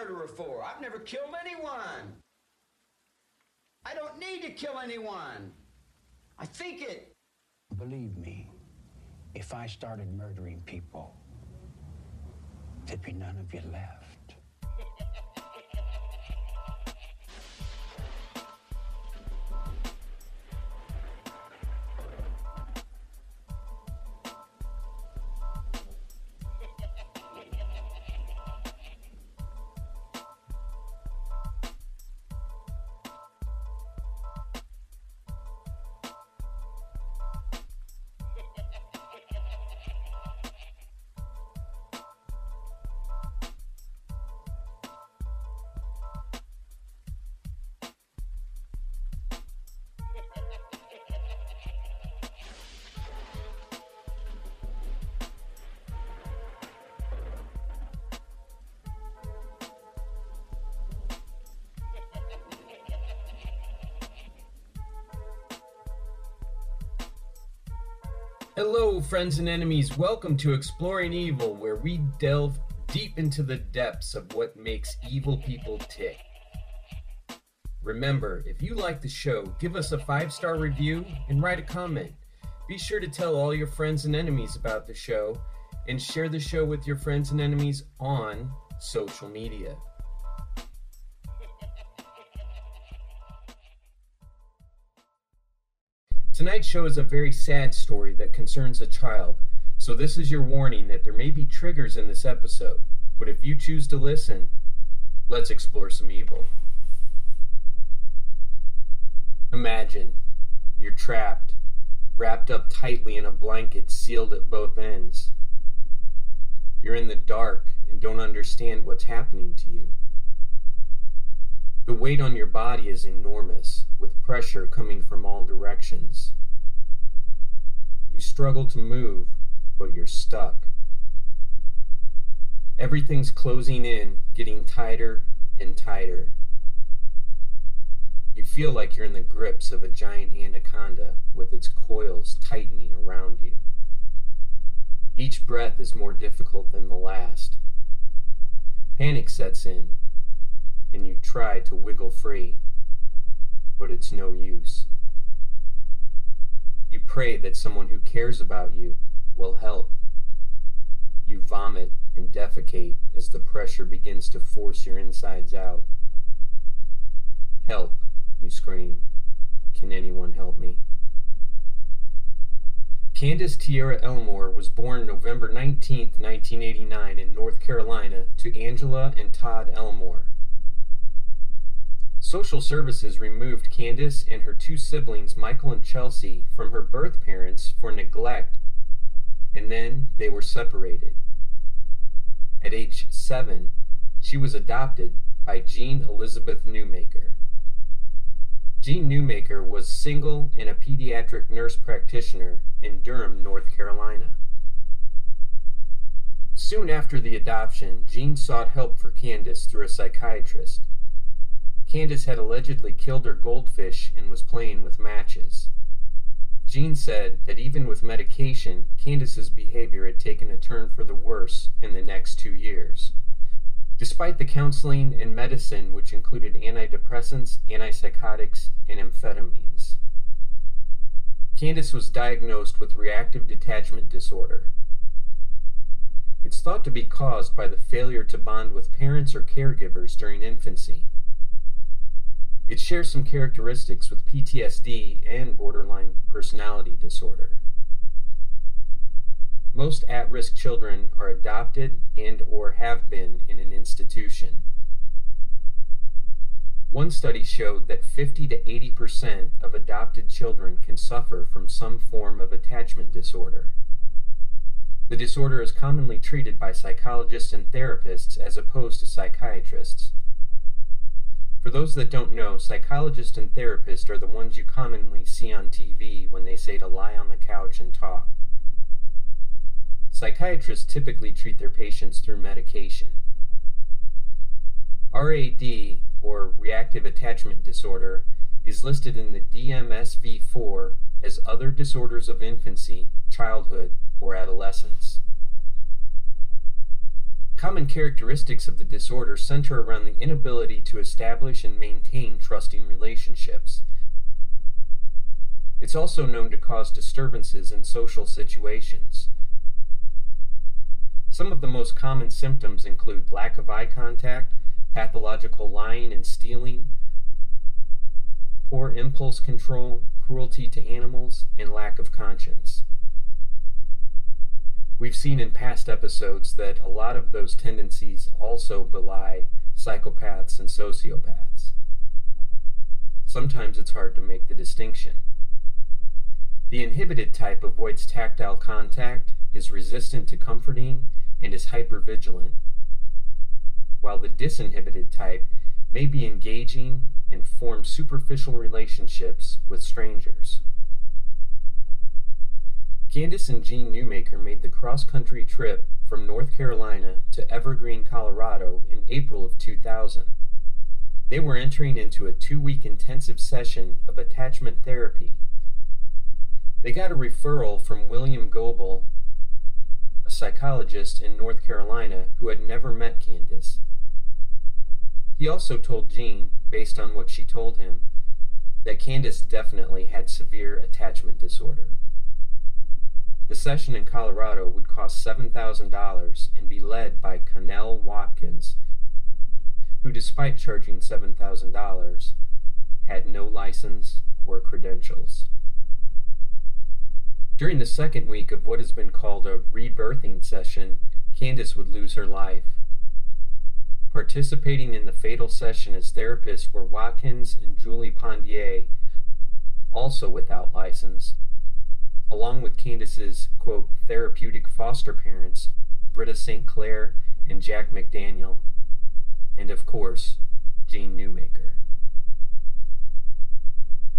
murderer for? I've never killed anyone. I don't need to kill anyone. I think it. Believe me, if I started murdering people, there'd be none of you left. Hello, friends and enemies. Welcome to Exploring Evil, where we delve deep into the depths of what makes evil people tick. Remember, if you like the show, give us a five star review and write a comment. Be sure to tell all your friends and enemies about the show and share the show with your friends and enemies on social media. Tonight's show is a very sad story that concerns a child, so this is your warning that there may be triggers in this episode. But if you choose to listen, let's explore some evil. Imagine you're trapped, wrapped up tightly in a blanket sealed at both ends. You're in the dark and don't understand what's happening to you. The weight on your body is enormous, with pressure coming from all directions. You struggle to move, but you're stuck. Everything's closing in, getting tighter and tighter. You feel like you're in the grips of a giant anaconda with its coils tightening around you. Each breath is more difficult than the last. Panic sets in, and you try to wiggle free, but it's no use. You pray that someone who cares about you will help. You vomit and defecate as the pressure begins to force your insides out. Help, you scream. Can anyone help me? Candace Tierra Elmore was born November 19, 1989, in North Carolina to Angela and Todd Elmore. Social services removed Candace and her two siblings, Michael and Chelsea, from her birth parents for neglect, and then they were separated. At age seven, she was adopted by Jean Elizabeth Newmaker. Jean Newmaker was single and a pediatric nurse practitioner in Durham, North Carolina. Soon after the adoption, Jean sought help for Candace through a psychiatrist. Candace had allegedly killed her goldfish and was playing with matches. Jean said that even with medication, Candace's behavior had taken a turn for the worse in the next two years. Despite the counseling and medicine, which included antidepressants, antipsychotics, and amphetamines, Candace was diagnosed with reactive detachment disorder. It's thought to be caused by the failure to bond with parents or caregivers during infancy. It shares some characteristics with PTSD and borderline personality disorder. Most at-risk children are adopted and or have been in an institution. One study showed that 50 to 80% of adopted children can suffer from some form of attachment disorder. The disorder is commonly treated by psychologists and therapists as opposed to psychiatrists. For those that don't know, psychologists and therapists are the ones you commonly see on TV when they say to lie on the couch and talk. Psychiatrists typically treat their patients through medication. RAD, or reactive attachment disorder, is listed in the DMSV 4 as other disorders of infancy, childhood, or adolescence. Common characteristics of the disorder center around the inability to establish and maintain trusting relationships. It's also known to cause disturbances in social situations. Some of the most common symptoms include lack of eye contact, pathological lying and stealing, poor impulse control, cruelty to animals, and lack of conscience. We've seen in past episodes that a lot of those tendencies also belie psychopaths and sociopaths. Sometimes it's hard to make the distinction. The inhibited type avoids tactile contact, is resistant to comforting, and is hypervigilant, while the disinhibited type may be engaging and form superficial relationships with strangers. Candace and Jean Newmaker made the cross country trip from North Carolina to Evergreen, Colorado in April of 2000. They were entering into a two week intensive session of attachment therapy. They got a referral from William Goebel, a psychologist in North Carolina who had never met Candace. He also told Jean, based on what she told him, that Candace definitely had severe attachment disorder. The session in Colorado would cost $7,000 and be led by Connell Watkins, who, despite charging $7,000, had no license or credentials. During the second week of what has been called a rebirthing session, Candace would lose her life. Participating in the fatal session as therapists were Watkins and Julie Pondier, also without license, along with Candace's, quote, therapeutic foster parents, Britta St. Clair and Jack McDaniel, and of course, Jean Newmaker.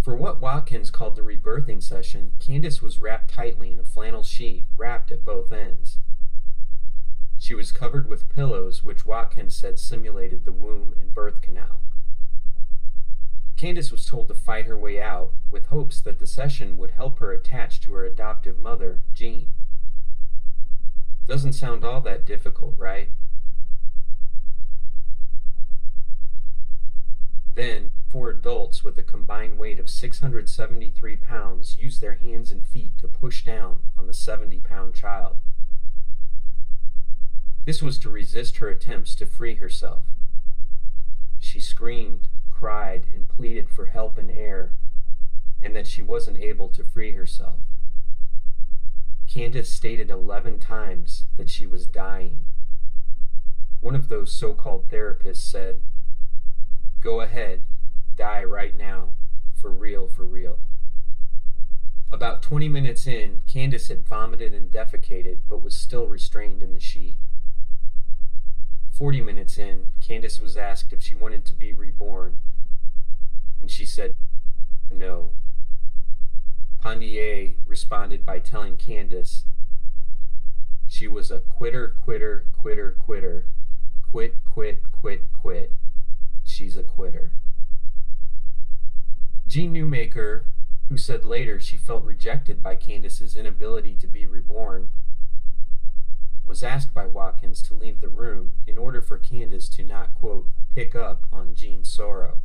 For what Watkins called the rebirthing session, Candace was wrapped tightly in a flannel sheet, wrapped at both ends. She was covered with pillows, which Watkins said simulated the womb and birth canal. Candace was told to fight her way out, with hopes that the session would help her attach to her adoptive mother, Jean. Doesn't sound all that difficult, right? Then, four adults with a combined weight of 673 pounds used their hands and feet to push down on the 70 pound child. This was to resist her attempts to free herself. She screamed, cried and pleaded for help and air, and that she wasn't able to free herself. Candace stated 11 times that she was dying. One of those so called therapists said, Go ahead, die right now, for real, for real. About 20 minutes in, Candace had vomited and defecated, but was still restrained in the sheet. 40 minutes in, Candace was asked if she wanted to be reborn, and she said no. Pondier responded by telling Candace she was a quitter, quitter, quitter, quitter, quit, quit, quit, quit. She's a quitter. Jean Newmaker, who said later she felt rejected by Candace's inability to be reborn, was asked by Watkins to leave the room in order for Candace to not, quote, pick up on Jean's sorrow.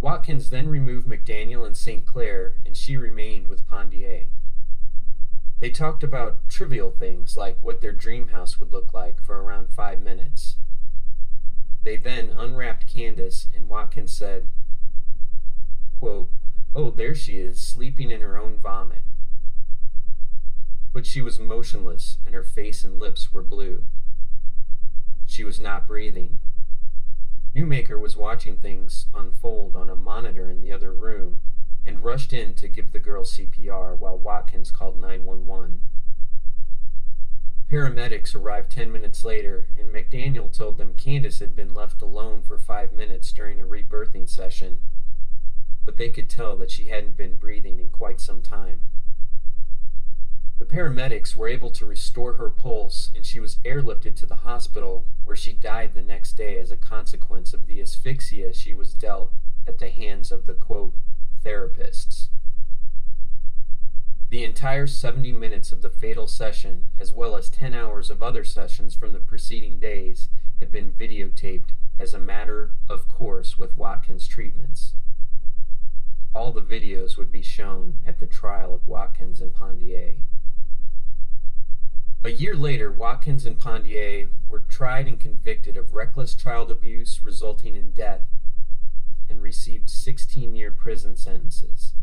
Watkins then removed McDaniel and St. Clair, and she remained with Pondier. They talked about trivial things like what their dream house would look like for around five minutes. They then unwrapped Candace, and Watkins said, quote, Oh, there she is, sleeping in her own vomit. But she was motionless, and her face and lips were blue. She was not breathing. Newmaker was watching things unfold on a monitor in the other room and rushed in to give the girl CPR while Watkins called 911. Paramedics arrived 10 minutes later, and McDaniel told them Candace had been left alone for five minutes during a rebirthing session, but they could tell that she hadn't been breathing in quite some time. The paramedics were able to restore her pulse, and she was airlifted to the hospital, where she died the next day as a consequence of the asphyxia she was dealt at the hands of the quote, therapists. The entire 70 minutes of the fatal session, as well as 10 hours of other sessions from the preceding days, had been videotaped as a matter of course with Watkins' treatments. All the videos would be shown at the trial of Watkins and Pondier. A year later, Watkins and Pondier were tried and convicted of reckless child abuse resulting in death and received 16 year prison sentences.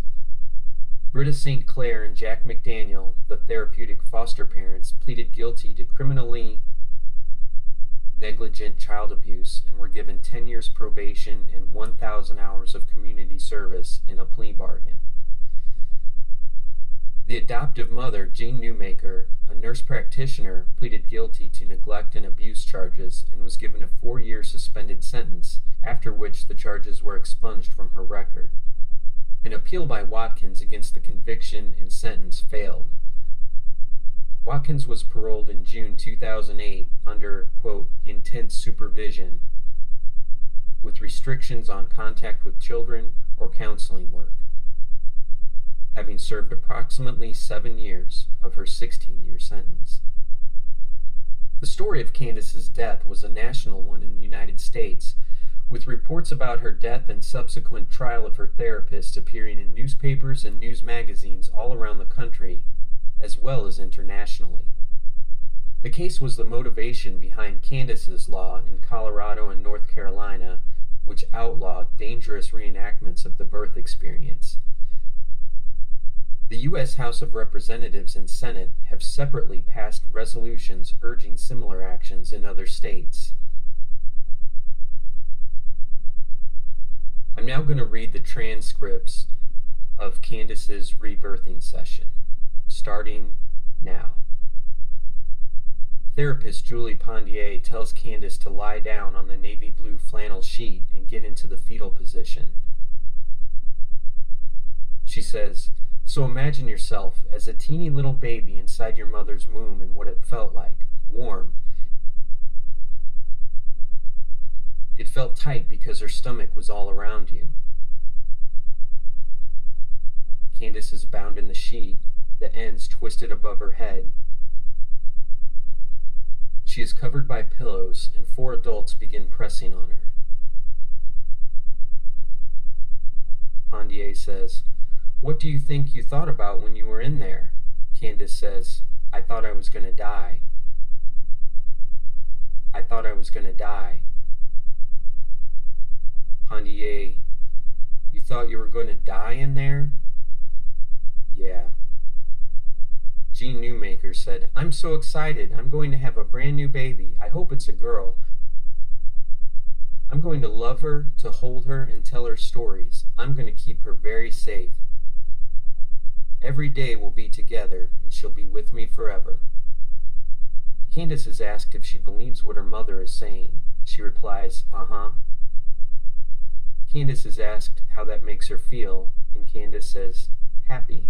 Britta St. Clair and Jack McDaniel, the therapeutic foster parents, pleaded guilty to criminally negligent child abuse and were given 10 years probation and 1,000 hours of community service in a plea bargain. The adoptive mother, Jean Newmaker, nurse practitioner, pleaded guilty to neglect and abuse charges and was given a four year suspended sentence, after which the charges were expunged from her record. An appeal by Watkins against the conviction and sentence failed. Watkins was paroled in June 2008 under, quote, intense supervision with restrictions on contact with children or counseling work, having served approximately seven years of her 16 year sentence. The story of Candace's death was a national one in the United States with reports about her death and subsequent trial of her therapist appearing in newspapers and news magazines all around the country, as well as internationally. The case was the motivation behind Candace's Law in Colorado and North Carolina, which outlawed dangerous reenactments of the birth experience. The U.S. House of Representatives and Senate have separately passed resolutions urging similar actions in other states. I'm now going to read the transcripts of Candace's rebirthing session, starting now. Therapist Julie Pondier tells Candace to lie down on the navy blue flannel sheet and get into the fetal position. She says, So imagine yourself as a teeny little baby inside your mother's womb and what it felt like warm, It felt tight because her stomach was all around you. Candace is bound in the sheet, the ends twisted above her head. She is covered by pillows, and four adults begin pressing on her. Pondier says, What do you think you thought about when you were in there? Candace says, I thought I was going to die. I thought I was going to die. Pondier, you thought you were going to die in there? Yeah. Jean Newmaker said, I'm so excited. I'm going to have a brand new baby. I hope it's a girl. I'm going to love her, to hold her, and tell her stories. I'm going to keep her very safe. Every day we'll be together, and she'll be with me forever. Candace is asked if she believes what her mother is saying. She replies, Uh huh. Candace is asked how that makes her feel, and Candace says, happy.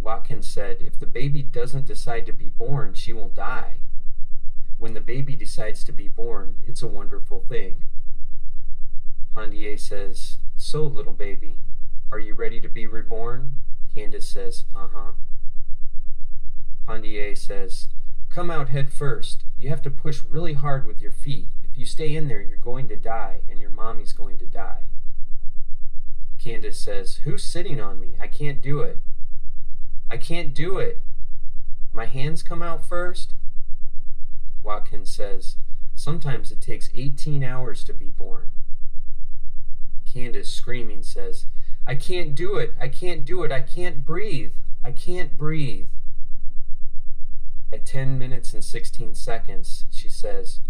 Watkins said, if the baby doesn't decide to be born, she will die. When the baby decides to be born, it's a wonderful thing. Pondier says, So, little baby, are you ready to be reborn? Candace says, Uh huh. Pondier says, Come out head first. You have to push really hard with your feet. If you stay in there, you're going to die, and your mommy's going to die. Candace says, Who's sitting on me? I can't do it. I can't do it. My hands come out first? Watkins says, Sometimes it takes 18 hours to be born. Candace, screaming, says, I can't do it. I can't do it. I can't breathe. I can't breathe. At 10 minutes and 16 seconds, she says,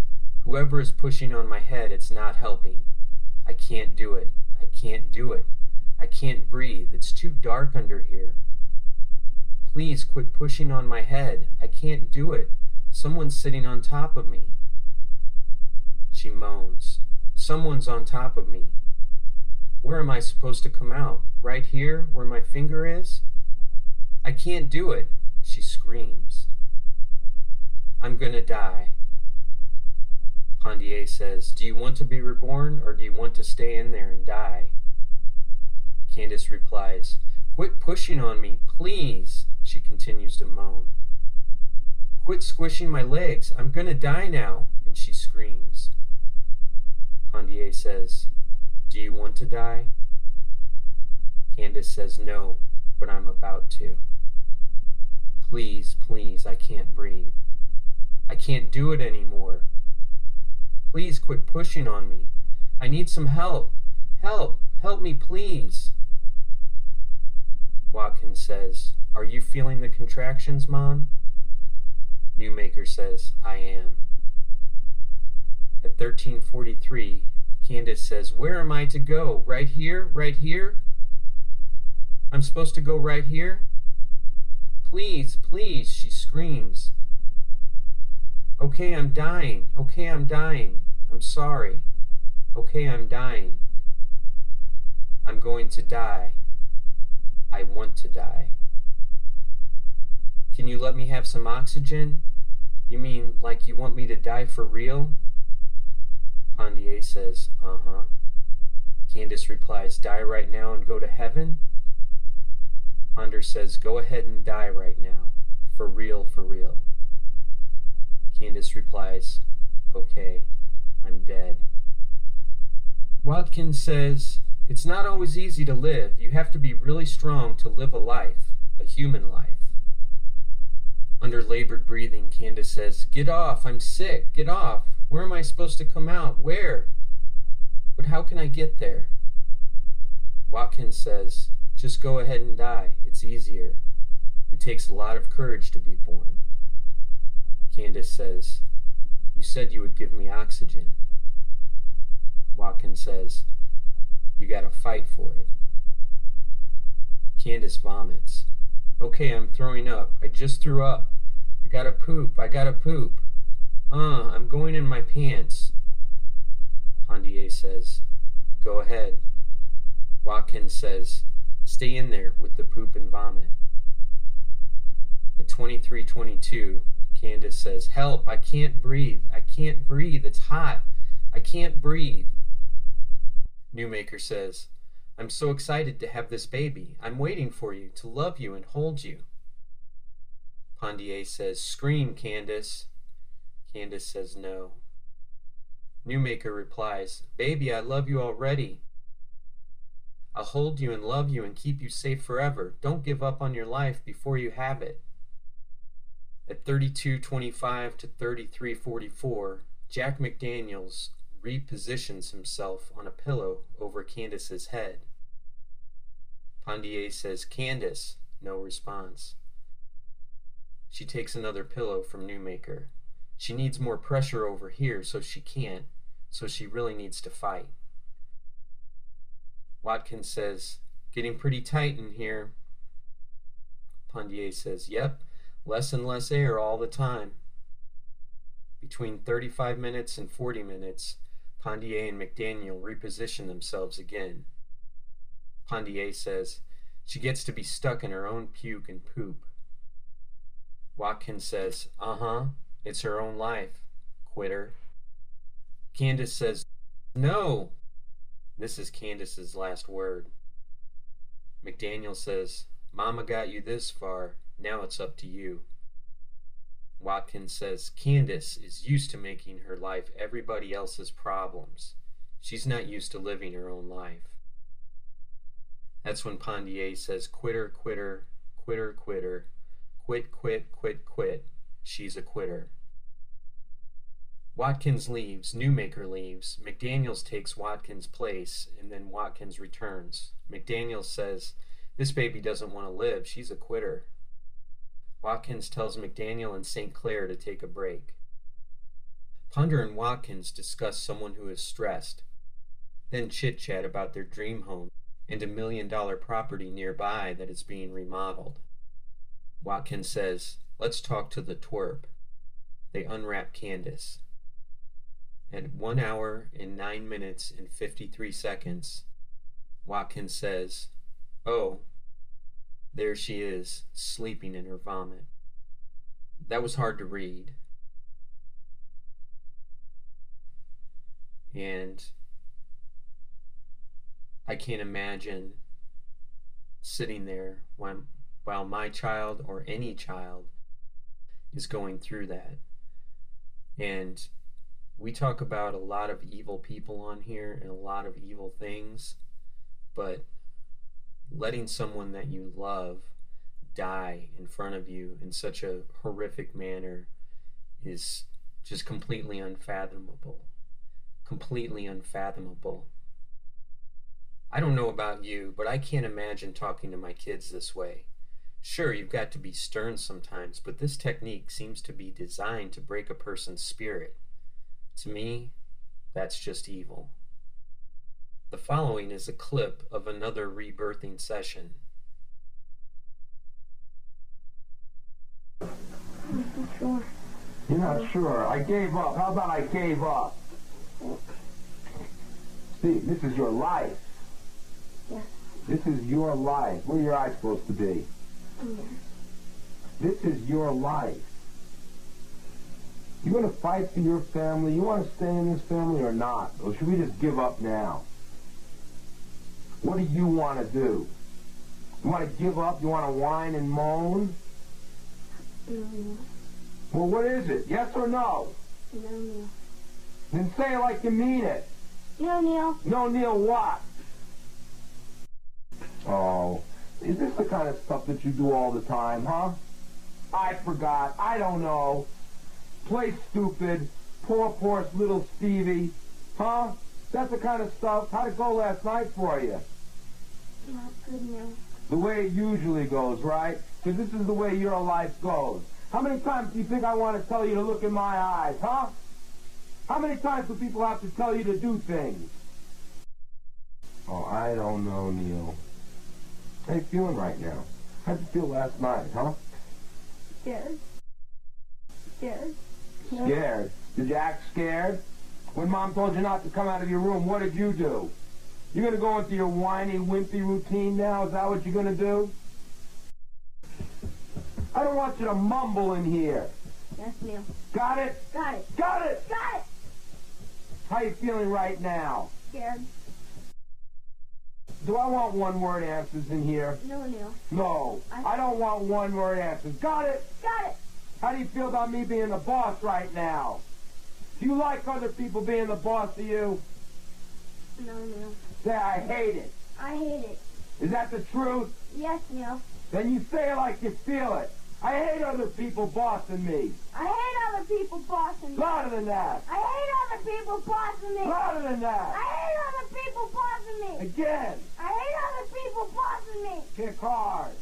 Whoever is pushing on my head, it's not helping. I can't do it. I can't do it. I can't breathe. It's too dark under here. Please quit pushing on my head. I can't do it. Someone's sitting on top of me. She moans. Someone's on top of me. Where am I supposed to come out? Right here, where my finger is? I can't do it. She screams. I'm gonna die. Pondier says, Do you want to be reborn or do you want to stay in there and die? Candace replies, Quit pushing on me, please, she continues to moan. Quit squishing my legs. I'm gonna die now, and she screams. Pandier says, Do you want to die? Candace says, No, but I'm about to. Please, please, I can't breathe. I can't do it anymore. Please quit pushing on me. I need some help. Help, help me, please. Watkins says, Are you feeling the contractions, Mom? Newmaker says, I am. At 1343, Candace says, Where am I to go? Right here? Right here? I'm supposed to go right here? Please, please, she screams. Okay, I'm dying. Okay, I'm dying. I'm sorry. Okay, I'm dying. I'm going to die. I want to die. Can you let me have some oxygen? You mean like you want me to die for real? Pandier says, Uh huh. Candace replies, Die right now and go to heaven? Ponder says, Go ahead and die right now. For real, for real. Candace replies, Okay, I'm dead. Watkins says, It's not always easy to live. You have to be really strong to live a life, a human life. Under labored breathing, Candace says, Get off, I'm sick, get off. Where am I supposed to come out? Where? But how can I get there? Watkins says, Just go ahead and die. It's easier. It takes a lot of courage to be born. Candace says, You said you would give me oxygen. Watkins says, You gotta fight for it. Candace vomits. Okay, I'm throwing up. I just threw up. I gotta poop. I gotta poop. Uh, I'm going in my pants. Pandier says, Go ahead. Watkins says, Stay in there with the poop and vomit. At 2322, Candace says, Help, I can't breathe. I can't breathe. It's hot. I can't breathe. Newmaker says, I'm so excited to have this baby. I'm waiting for you, to love you and hold you. Pandier says, Scream, Candace. Candace says, No. Newmaker replies, Baby, I love you already. I'll hold you and love you and keep you safe forever. Don't give up on your life before you have it. At 3225 to 3344, Jack McDaniels repositions himself on a pillow over Candace's head. Pandier says, Candace, no response. She takes another pillow from Newmaker. She needs more pressure over here, so she can't, so she really needs to fight. Watkins says, Getting pretty tight in here. Pandier says, Yep, less and less air all the time. Between 35 minutes and 40 minutes, Pondier and McDaniel reposition themselves again. Pondier says, She gets to be stuck in her own puke and poop. Watkins says, Uh huh, it's her own life. Quitter. Candace says, No. This is Candace's last word. McDaniel says, Mama got you this far. Now it's up to you. Watkins says, Candace is used to making her life everybody else's problems. She's not used to living her own life. That's when Pandier says, quitter, quitter, quitter. Quit, quit, quit, quit. She's a quitter. Watkins leaves, Newmaker leaves, McDaniels takes Watkins' place, and then Watkins returns. McDaniels says, This baby doesn't want to live, she's a quitter. Watkins tells McDaniel and St. Clair to take a break. Ponder and Watkins discuss someone who is stressed, then chit chat about their dream home and a million dollar property nearby that is being remodeled. Watkins says, Let's talk to the twerp. They unwrap Candace. At one hour and nine minutes and 53 seconds, Watkins says, Oh, there she is, sleeping in her vomit. That was hard to read. And I can't imagine sitting there when, while my child or any child is going through that. And we talk about a lot of evil people on here and a lot of evil things, but letting someone that you love die in front of you in such a horrific manner is just completely unfathomable. Completely unfathomable. I don't know about you, but I can't imagine talking to my kids this way. Sure, you've got to be stern sometimes, but this technique seems to be designed to break a person's spirit. To me, that's just evil. The following is a clip of another rebirthing session. I'm not Sure. You're not sure. I gave up. How about I gave up? See, this is your life. Yes. This is your life. Where are your eyes supposed to be? This is your life. You want to fight for your family? You want to stay in this family or not? Or should we just give up now? What do you want to do? You want to give up? You want to whine and moan? No, Well, what is it? Yes or no? no, Neil. Then say it like you mean it. No, Neil. No, Neil, what? Is this the kind of stuff that you do all the time, huh? I forgot. I don't know. Play stupid. Poor, poor little Stevie. Huh? That's the kind of stuff. How'd it go last night for you? Not good, Neil. The way it usually goes, right? Because this is the way your life goes. How many times do you think I want to tell you to look in my eyes, huh? How many times do people have to tell you to do things? Oh, I don't know, Neil. How you feeling right now? How'd you feel last night, huh? Scared. Scared. Scared. Did you act scared? When Mom told you not to come out of your room, what did you do? You're gonna go into your whiny, wimpy routine now? Is that what you're gonna do? I don't want you to mumble in here. Yes, Neil. Got it? Got it. Got it! Got it. How you feeling right now? Scared. Do I want one-word answers in here? No, Neil. No. I don't want one-word answers. Got it? Got it. How do you feel about me being the boss right now? Do you like other people being the boss of you? No, Neil. Say, I hate it. I hate it. Is that the truth? Yes, Neil. Then you say it like you feel it. I hate other people bossing me. I hate other people bossing me. Louder than that. I hate other people bossing me. Louder than that. I hate other people bossing me. Again. I hate other people bossing me. Kick hard.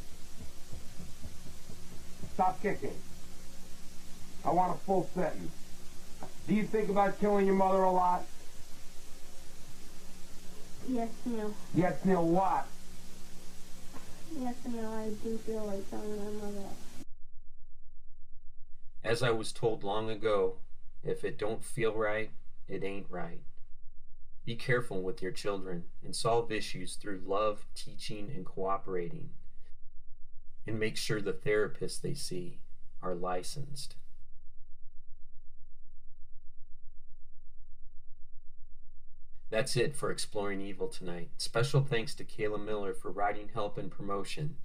Stop kicking. I want a full sentence. Do you think about killing your mother a lot? Yes, Neil. Yes, Neil, what? Yes, Neil. I do feel like telling my mother. As I was told long ago, if it don't feel right, it ain't right. Be careful with your children and solve issues through love, teaching, and cooperating. And make sure the therapists they see are licensed. That's it for Exploring Evil tonight. Special thanks to Kayla Miller for writing help and promotion.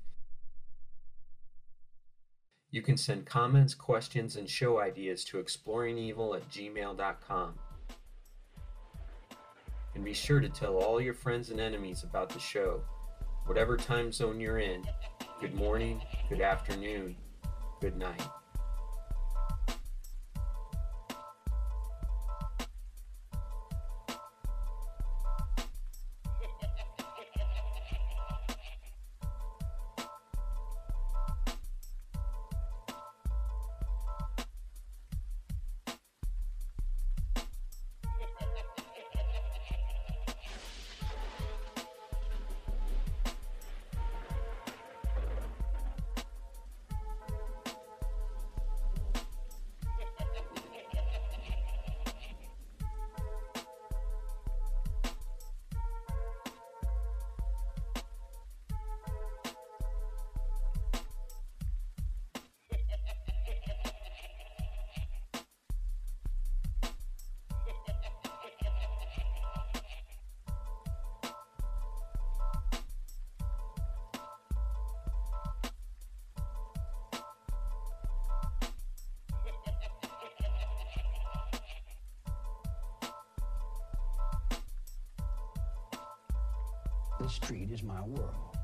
You can send comments, questions, and show ideas to exploringevil at gmail.com. And be sure to tell all your friends and enemies about the show. Whatever time zone you're in, good morning, good afternoon, good night. Street is my world.